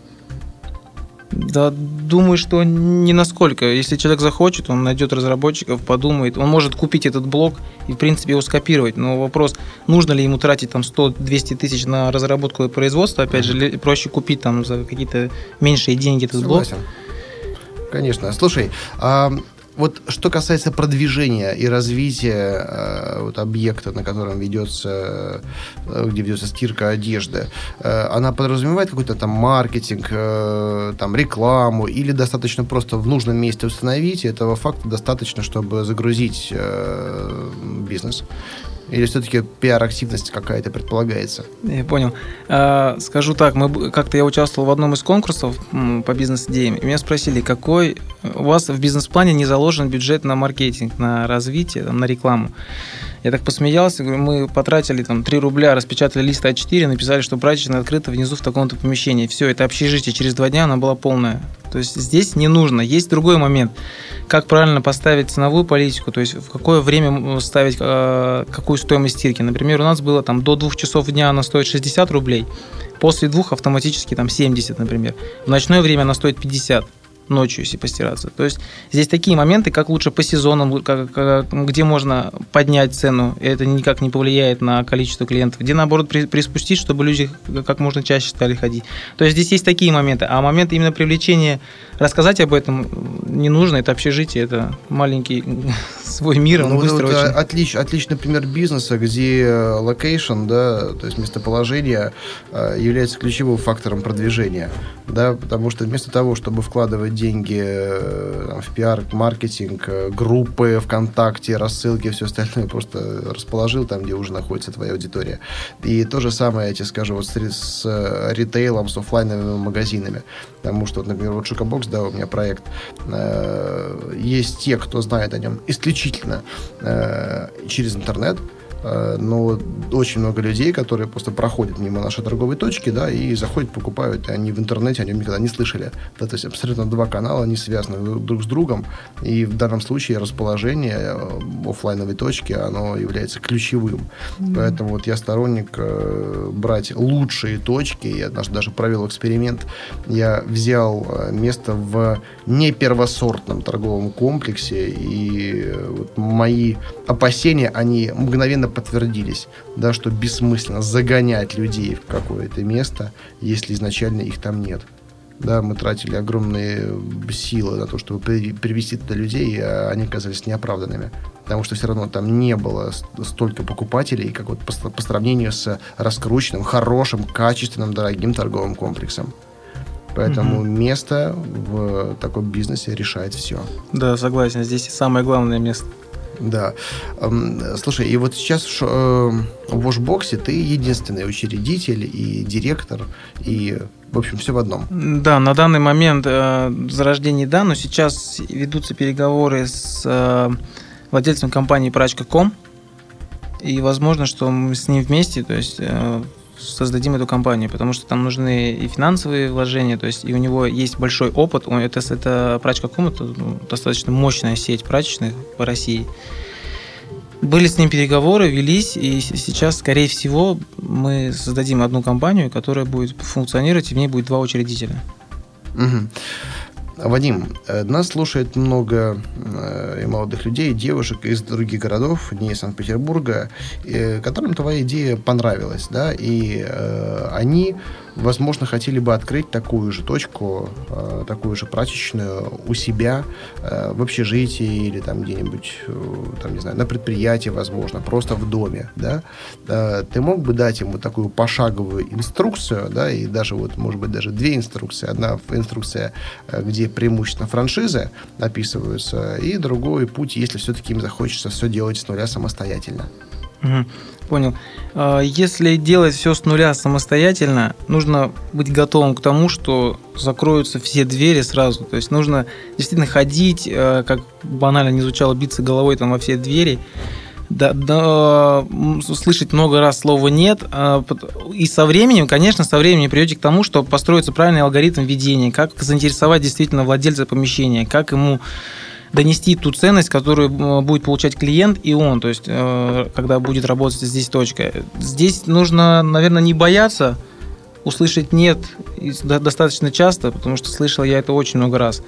Speaker 2: Да, думаю, что не насколько. Если человек захочет, он найдет разработчиков, подумает. Он может купить этот блок и, в принципе, его скопировать. Но вопрос, нужно ли ему тратить там 100-200 тысяч на разработку и производство, опять же, проще купить там за какие-то меньшие деньги этот Согласен.
Speaker 1: блок. Конечно. Слушай, а вот что касается продвижения и развития э, вот, объекта, на котором ведется, э, где ведется стирка одежды, э, она подразумевает какой-то там маркетинг, э, там рекламу, или достаточно просто в нужном месте установить, и этого факта достаточно, чтобы загрузить э, бизнес? Или все-таки пиар-активность какая-то предполагается?
Speaker 2: Я понял. А, скажу так, мы как-то я участвовал в одном из конкурсов по бизнес-идеям, и меня спросили, какой у вас в бизнес-плане не заложен бюджет на маркетинг, на развитие, на рекламу. Я так посмеялся, говорю, мы потратили там 3 рубля, распечатали лист А4, написали, что прачечная открыта внизу в таком-то помещении. Все, это общежитие. Через два дня она была полная. То есть здесь не нужно. Есть другой момент. Как правильно поставить ценовую политику, то есть в какое время ставить э, какую стоимость стирки. Например, у нас было там до двух часов дня она стоит 60 рублей, после двух автоматически там 70, например. В ночное время она стоит 50 ночью, если постираться. То есть здесь такие моменты, как лучше по сезонам, как, как, где можно поднять цену, и это никак не повлияет на количество клиентов, где наоборот при, приспустить, чтобы люди как можно чаще стали ходить. То есть здесь есть такие моменты. А момент именно привлечения, рассказать об этом не нужно, это общежитие, это маленький (laughs) свой мир, он ну, быстро вот, очень...
Speaker 1: Отлич, отличный пример бизнеса, где location, да, то есть местоположение э, является ключевым фактором продвижения, да, потому что вместо того, чтобы вкладывать деньги э, в пиар, маркетинг, э, группы ВКонтакте, рассылки, все остальное просто расположил там, где уже находится твоя аудитория. И то же самое, я тебе скажу, вот с, с э, ритейлом, с офлайновыми магазинами. Потому что, вот, например, вот Шокобокс, да, у меня проект, есть те, кто знает о нем исключительно через интернет, но очень много людей, которые просто проходят мимо нашей торговой точки, да, и заходят, покупают, и они в интернете о нем никогда не слышали. Да, то есть абсолютно два канала, они связаны друг с другом, и в данном случае расположение э, офлайновой точки, оно является ключевым. Mm-hmm. Поэтому вот я сторонник э, брать лучшие точки, я даже, даже провел эксперимент, я взял э, место в не первосортном торговом комплексе, и вот мои опасения, они мгновенно подтвердились, да, что бессмысленно загонять людей в какое-то место, если изначально их там нет. Да, мы тратили огромные силы на то, чтобы привести туда людей, а они оказались неоправданными. Потому что все равно там не было столько покупателей, как вот по, по сравнению с раскрученным, хорошим, качественным, дорогим торговым комплексом. Поэтому угу. место в таком бизнесе решает все.
Speaker 2: Да, согласен. Здесь самое главное место.
Speaker 1: Да. Слушай, и вот сейчас в э, Washbox ты единственный учредитель и директор, и, в общем, все в одном.
Speaker 2: Да, на данный момент э, зарождение да, но сейчас ведутся переговоры с э, владельцем компании Прачка.ком, и возможно, что мы с ним вместе, то есть создадим эту компанию, потому что там нужны и финансовые вложения, то есть и у него есть большой опыт. Это, это прачка.ком, это ну, достаточно мощная сеть прачечных по России. Были с ним переговоры, велись, и сейчас, скорее всего, мы создадим одну компанию, которая будет функционировать, и в ней будет два учредителя.
Speaker 1: Угу. Вадим, э, нас слушает много э, и молодых людей, девушек из других городов, не из Санкт-Петербурга, э, которым твоя идея понравилась, да, и они возможно, хотели бы открыть такую же точку, э, такую же прачечную у себя э, в общежитии или там где-нибудь, э, там, не знаю, на предприятии, возможно, просто в доме, да, ты мог бы дать ему такую пошаговую инструкцию, да, и даже вот, может быть, даже две инструкции. Одна инструкция, где преимущественно франшизы описываются, и другой путь, если все-таки им захочется все делать с нуля самостоятельно.
Speaker 2: Угу. Понял. А, если делать все с нуля самостоятельно, нужно быть готовым к тому, что закроются все двери сразу. То есть нужно действительно ходить, а, как банально не звучало, биться головой там во все двери. Да, да, слышать много раз слово нет. А, и со временем, конечно, со временем придете к тому, что построится правильный алгоритм ведения, как заинтересовать действительно владельца помещения, как ему донести ту ценность, которую будет получать клиент и он, то есть э, когда будет работать здесь точка. Здесь нужно, наверное, не бояться услышать нет достаточно часто, потому что слышал я это очень много раз.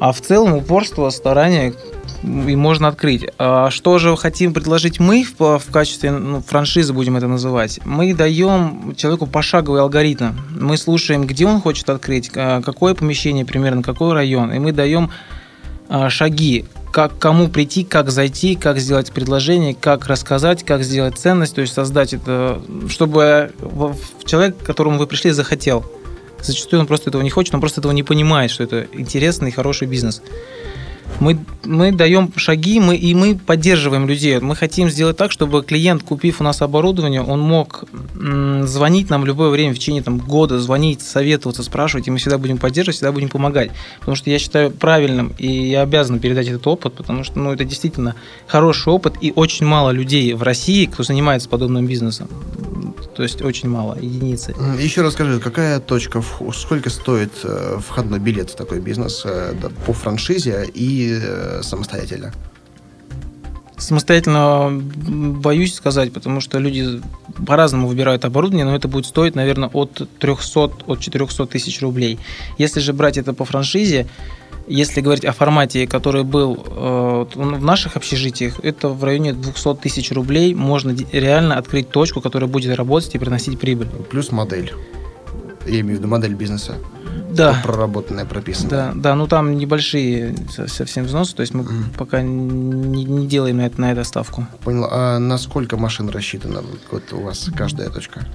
Speaker 2: А в целом упорство, старание и можно открыть. А что же хотим предложить мы в, качестве ну, франшизы, будем это называть? Мы даем человеку пошаговый алгоритм. Мы слушаем, где он хочет открыть, а, какое помещение примерно, какой район, и мы даем шаги, как кому прийти, как зайти, как сделать предложение, как рассказать, как сделать ценность, то есть создать это, чтобы человек, к которому вы пришли, захотел. Зачастую он просто этого не хочет, он просто этого не понимает, что это интересный и хороший бизнес. Мы, мы даем шаги, мы, и мы поддерживаем людей. Мы хотим сделать так, чтобы клиент, купив у нас оборудование, он мог звонить нам в любое время в течение там, года, звонить, советоваться, спрашивать, и мы всегда будем поддерживать, всегда будем помогать. Потому что я считаю правильным, и я обязан передать этот опыт, потому что ну, это действительно хороший опыт, и очень мало людей в России, кто занимается подобным бизнесом. То есть очень мало, единицы.
Speaker 1: Еще расскажи, какая точка, сколько стоит э, входной билет в такой бизнес э, по франшизе и э, самостоятельно?
Speaker 2: Самостоятельно боюсь сказать, потому что люди по-разному выбирают оборудование, но это будет стоить, наверное, от 300, от 400 тысяч рублей. Если же брать это по франшизе, если говорить о формате, который был э, в наших общежитиях, это в районе 200 тысяч рублей можно реально открыть точку, которая будет работать и приносить прибыль.
Speaker 1: Плюс модель. Я имею в виду модель бизнеса.
Speaker 2: Да.
Speaker 1: Проработанная, прописанная.
Speaker 2: Да, да, ну там небольшие совсем взносы, то есть мы mm. пока не, не делаем на это, на это ставку.
Speaker 1: Понял. А на сколько машин рассчитана вот у вас каждая точка?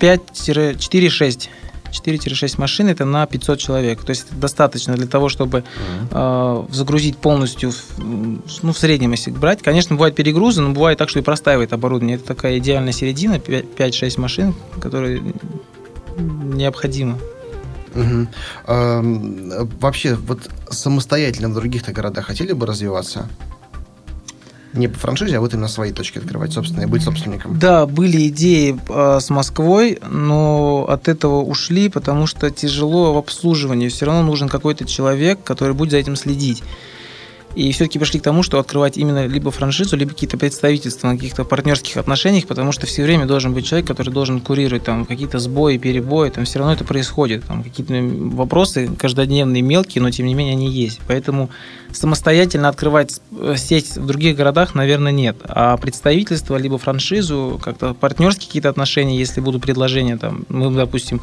Speaker 2: 5-4-6. 4-6 машин это на 500 человек. То есть это достаточно для того, чтобы э, загрузить полностью, ну, в среднем, если брать. Конечно, бывают перегрузы, но бывает так, что и простаивает оборудование. Это такая идеальная середина, 5-6 машин, которые необходимо.
Speaker 1: Угу. А, вообще, вот самостоятельно в других-то городах хотели бы развиваться? не по франшизе, а вот именно свои точки открывать собственные, быть собственником.
Speaker 2: Да, были идеи э, с Москвой, но от этого ушли, потому что тяжело в обслуживании. Все равно нужен какой-то человек, который будет за этим следить. И все-таки пришли к тому, что открывать именно либо франшизу, либо какие-то представительства на каких-то партнерских отношениях, потому что все время должен быть человек, который должен курировать там какие-то сбои, перебои, там все равно это происходит. Там какие-то вопросы каждодневные, мелкие, но тем не менее они есть. Поэтому самостоятельно открывать сеть в других городах, наверное, нет. А представительство, либо франшизу, как-то партнерские какие-то отношения, если будут предложения, там, мы, допустим,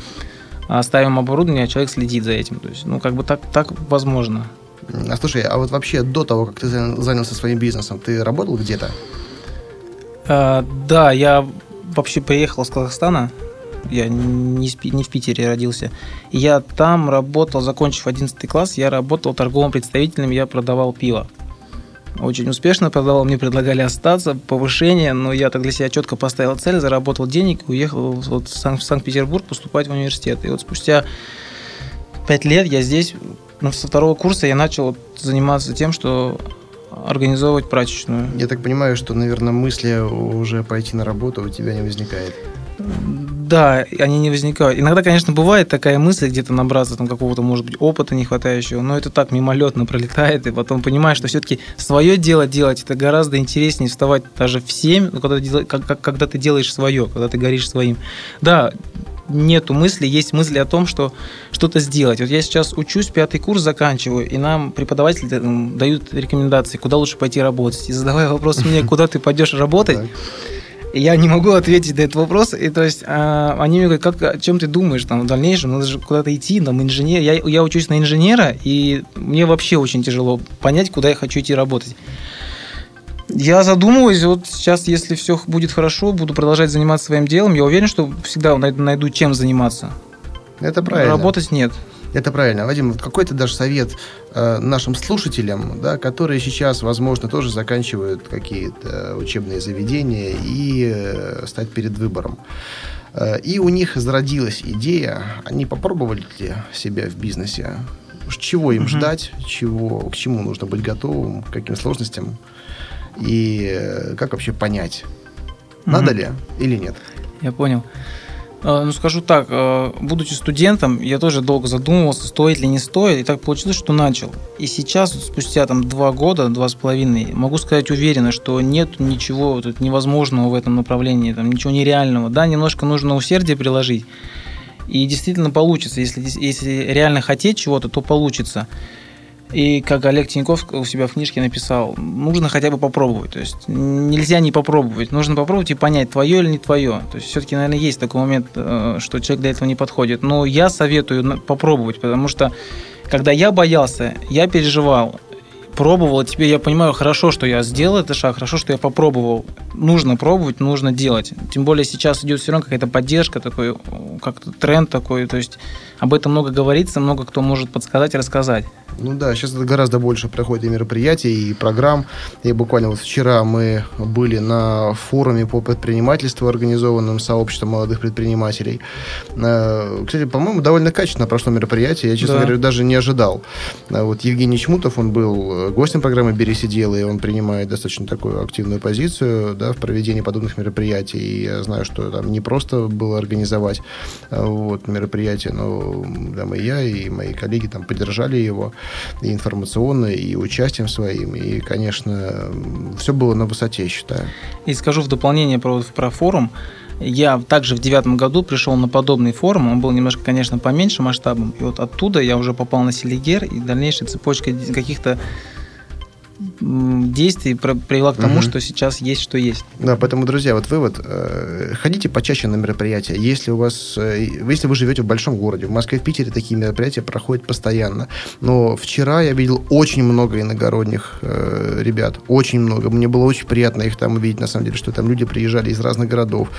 Speaker 2: ставим оборудование, а человек следит за этим. То есть, ну, как бы так, так возможно.
Speaker 1: А слушай, а вот вообще до того, как ты занялся своим бизнесом, ты работал где-то?
Speaker 2: А, да, я вообще приехал из Казахстана. Я не, не в Питере родился. Я там работал, закончив 11 класс, я работал торговым представителем, я продавал пиво. Очень успешно продавал, мне предлагали остаться, повышение, но я так для себя четко поставил цель, заработал денег и уехал вот в Санкт-Петербург поступать в университет. И вот спустя пять лет я здесь но со второго курса я начал заниматься тем, что организовывать прачечную.
Speaker 1: Я так понимаю, что, наверное, мысли уже пойти на работу у тебя не возникает.
Speaker 2: Да, они не возникают. Иногда, конечно, бывает такая мысль где-то набраться там какого-то, может быть, опыта не хватающего, но это так мимолетно пролетает, и потом понимаешь, что все-таки свое дело делать это гораздо интереснее вставать даже в 7, когда, когда ты делаешь свое, когда ты горишь своим. Да, нету мысли, есть мысли о том, что что-то сделать. Вот я сейчас учусь, пятый курс заканчиваю, и нам преподаватели дают рекомендации, куда лучше пойти работать. И задавая вопрос мне, (laughs) куда ты пойдешь работать, я не могу ответить на этот вопрос. И то есть а, они мне говорят, как, о чем ты думаешь там в дальнейшем? Надо же куда-то идти, там инженер. Я, я учусь на инженера, и мне вообще очень тяжело понять, куда я хочу идти работать. Я задумываюсь, вот сейчас, если все будет хорошо, буду продолжать заниматься своим делом. Я уверен, что всегда найду чем заниматься.
Speaker 1: Это правильно.
Speaker 2: Работать нет.
Speaker 1: Это правильно. Вадим, какой-то даже совет э, нашим слушателям, да, которые сейчас, возможно, тоже заканчивают какие-то учебные заведения и э, стать перед выбором. Э, и у них зародилась идея, они попробовали ли себя в бизнесе? Чего им угу. ждать, чего, к чему нужно быть готовым, к каким сложностям? И э, как вообще понять, надо ли или нет?
Speaker 2: Я понял. Э, ну, скажу так, э, будучи студентом, я тоже долго задумывался, стоит ли не стоит, и так получилось, что начал. И сейчас, спустя там два года, два с половиной, могу сказать уверенно, что нет ничего тут невозможного в этом направлении, там ничего нереального. Да, немножко нужно усердие приложить, и действительно получится. Если, если реально хотеть чего-то, то получится. И как Олег Тиньков у себя в книжке написал, нужно хотя бы попробовать. То есть нельзя не попробовать. Нужно попробовать и понять, твое или не твое. То есть все-таки, наверное, есть такой момент, э, что человек для этого не подходит. Но я советую попробовать, потому что когда я боялся, я переживал пробовал, и теперь я понимаю, хорошо, что я сделал этот шаг, хорошо, что я попробовал. Нужно пробовать, нужно делать. Тем более сейчас идет все равно какая-то поддержка, такой, как-то тренд такой, то есть об этом много говорится, много кто может подсказать и рассказать.
Speaker 1: Ну да, сейчас это гораздо больше проходит и мероприятий, и программ. И буквально вот вчера мы были на форуме по предпринимательству, организованном сообществом молодых предпринимателей. Э, кстати, по-моему, довольно качественно прошло мероприятие. Я, честно да. говоря, даже не ожидал. Э, вот Евгений Чмутов, он был гостем программы «Бери сидел», и он принимает достаточно такую активную позицию да, в проведении подобных мероприятий. И я знаю, что там не просто было организовать э, вот, мероприятие, но там и я, и мои коллеги там поддержали его и информационно, и участием своим. И, конечно, все было на высоте, я считаю.
Speaker 2: И скажу в дополнение про, про форум. Я также в девятом году пришел на подобный форум, он был немножко, конечно, поменьше масштабом, и вот оттуда я уже попал на Селигер, и дальнейшая цепочка каких-то действий привела к тому, угу. что сейчас есть, что есть.
Speaker 1: Да, поэтому, друзья, вот вывод. Э, ходите почаще на мероприятия. Если у вас, э, если вы живете в большом городе, в Москве, в Питере такие мероприятия проходят постоянно. Но вчера я видел очень много иногородних э, ребят. Очень много. Мне было очень приятно их там увидеть, на самом деле, что там люди приезжали из разных городов.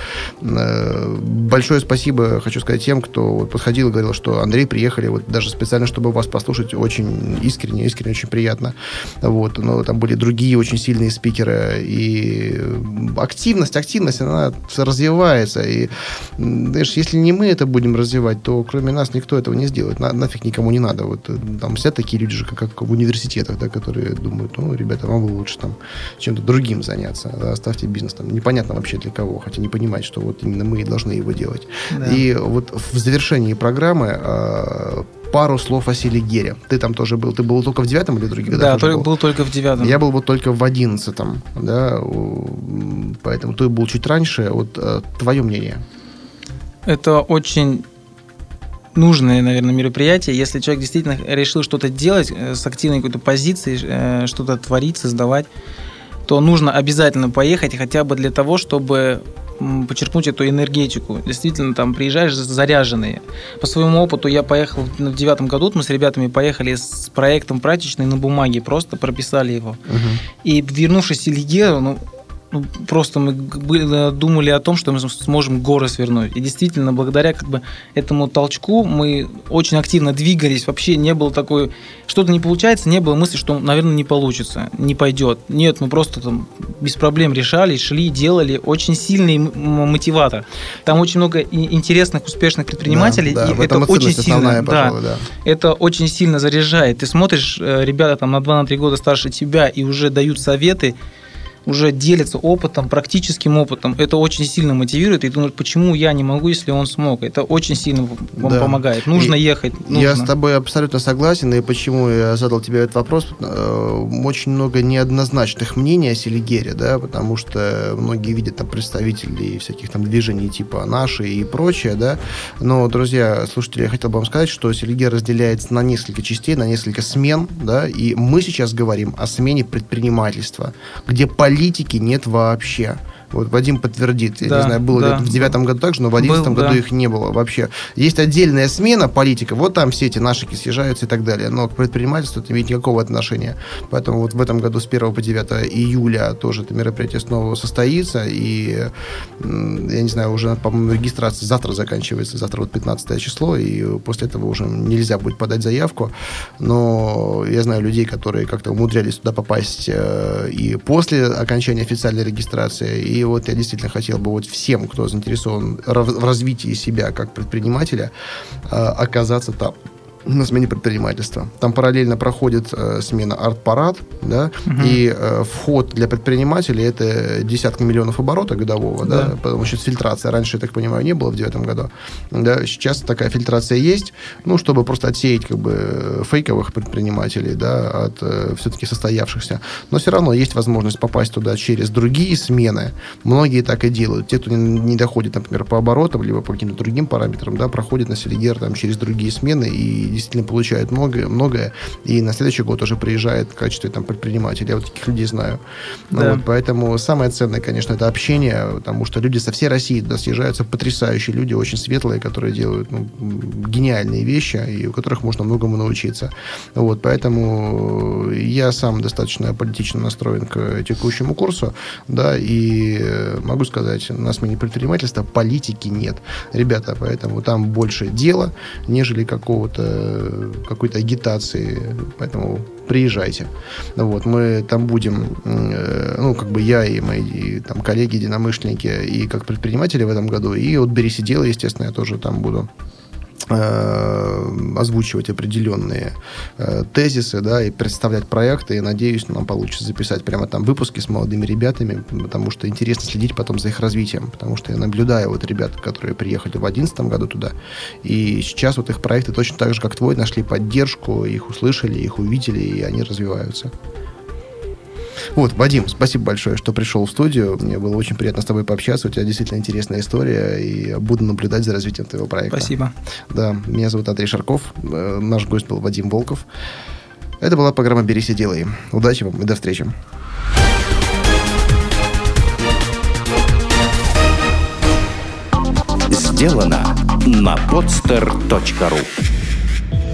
Speaker 1: Большое спасибо хочу сказать тем, кто подходил и говорил, что Андрей, приехали вот даже специально, чтобы вас послушать. Очень искренне, искренне, очень приятно. Вот но там были другие очень сильные спикеры, и активность, активность, она развивается, и, знаешь, если не мы это будем развивать, то кроме нас никто этого не сделает, На, нафиг никому не надо, вот там все такие люди же, как, как в университетах, да, которые думают, ну, ребята, вам лучше там чем-то другим заняться, да, оставьте бизнес, там, непонятно вообще для кого, хотя не понимать, что вот именно мы и должны его делать. Да. И вот в завершении программы а, пару слов о Селигере. Ты там тоже был. Ты был только в девятом или в других
Speaker 2: годах? Да, только, был? был только в девятом.
Speaker 1: Я был вот только в одиннадцатом. Да, поэтому ты был чуть раньше. Вот э, твое мнение?
Speaker 2: Это очень нужное, наверное, мероприятие. Если человек действительно решил что-то делать э, с активной какой-то позицией, э, что-то творить, создавать, то нужно обязательно поехать хотя бы для того, чтобы почерпнуть эту энергетику. Действительно, там приезжаешь заряженный. По своему опыту я поехал в девятом году, мы с ребятами поехали с проектом прачечной на бумаге, просто прописали его. Угу. И вернувшись в Илье, ну, ну, просто мы думали о том, что мы сможем горы свернуть. И действительно, благодаря как бы этому толчку мы очень активно двигались. Вообще не было такой... Что-то не получается, не было мысли, что, наверное, не получится, не пойдет. Нет, мы просто там без проблем решали, шли, делали. Очень сильный мотиватор. Там очень много интересных, успешных предпринимателей. Да, да, и это очень сильно... Пожалуй, да, да. Это очень сильно заряжает. Ты смотришь, э, ребята там на 2-3 года старше тебя и уже дают советы, уже делится опытом, практическим опытом. Это очень сильно мотивирует. И думают, почему я не могу, если он смог. Это очень сильно вам да. помогает. Нужно и ехать. Нужно.
Speaker 1: Я с тобой абсолютно согласен. И почему я задал тебе этот вопрос? Э, очень много неоднозначных мнений о Селигере, да, потому что многие видят там представителей всяких там движений типа наши и прочее, да. Но, друзья, слушатели, я хотел бы вам сказать, что Селигер разделяется на несколько частей, на несколько смен, да, и мы сейчас говорим о смене предпринимательства, где политика политики нет вообще. Вот Вадим подтвердит. Я да, не знаю, было да, в девятом году так же, но в одиннадцатом году да. их не было вообще. Есть отдельная смена политика, вот там все эти нашики съезжаются и так далее. Но к предпринимательству это имеет никакого отношения. Поэтому вот в этом году с 1 по 9 июля тоже это мероприятие снова состоится. И, я не знаю, уже, по-моему, регистрация завтра заканчивается. Завтра вот 15 число, и после этого уже нельзя будет подать заявку. Но я знаю людей, которые как-то умудрялись туда попасть э, и после окончания официальной регистрации, и вот я действительно хотел бы вот всем, кто заинтересован в развитии себя как предпринимателя, э, оказаться там. На смене предпринимательства. Там параллельно проходит э, смена арт-парад, да, угу. и э, вход для предпринимателей это десятки миллионов оборота годового, да, да потому что фильтрация раньше, я так понимаю, не было в девятом году. Да, сейчас такая фильтрация есть, ну, чтобы просто отсеять как бы фейковых предпринимателей, да, от э, все-таки состоявшихся. Но все равно есть возможность попасть туда через другие смены. Многие так и делают. Те, кто не, не доходит, например, по оборотам, либо по каким-то другим параметрам, да, проходят на Селигер там через другие смены и действительно получают многое, многое, и на следующий год уже приезжает в качестве там, предпринимателя. Я вот таких людей знаю. Да. Вот, поэтому самое ценное, конечно, это общение, потому что люди со всей России туда съезжаются, потрясающие люди, очень светлые, которые делают ну, гениальные вещи, и у которых можно многому научиться. Вот, поэтому я сам достаточно политично настроен к текущему курсу, да, и могу сказать, на смене предпринимательства политики нет. Ребята, поэтому там больше дела, нежели какого-то какой-то агитации, поэтому приезжайте. Вот, мы там будем, э, ну, как бы я и мои там, коллеги, единомышленники, и как предприниматели в этом году, и от Бери сидела, естественно, я тоже там буду озвучивать определенные э, тезисы, да, и представлять проекты. И надеюсь, нам получится записать прямо там выпуски с молодыми ребятами, потому что интересно следить потом за их развитием, потому что я наблюдаю вот ребят, которые приехали в 2011 году туда, и сейчас вот их проекты точно так же, как твой, нашли поддержку, их услышали, их увидели, и они развиваются. Вот, Вадим, спасибо большое, что пришел в студию. Мне было очень приятно с тобой пообщаться. У тебя действительно интересная история, и буду наблюдать за развитием твоего проекта.
Speaker 2: Спасибо.
Speaker 1: Да, меня зовут Андрей Шарков. Э, наш гость был Вадим Волков. Это была программа «Берись и делай». Удачи вам и до встречи.
Speaker 3: Сделано на podster.ru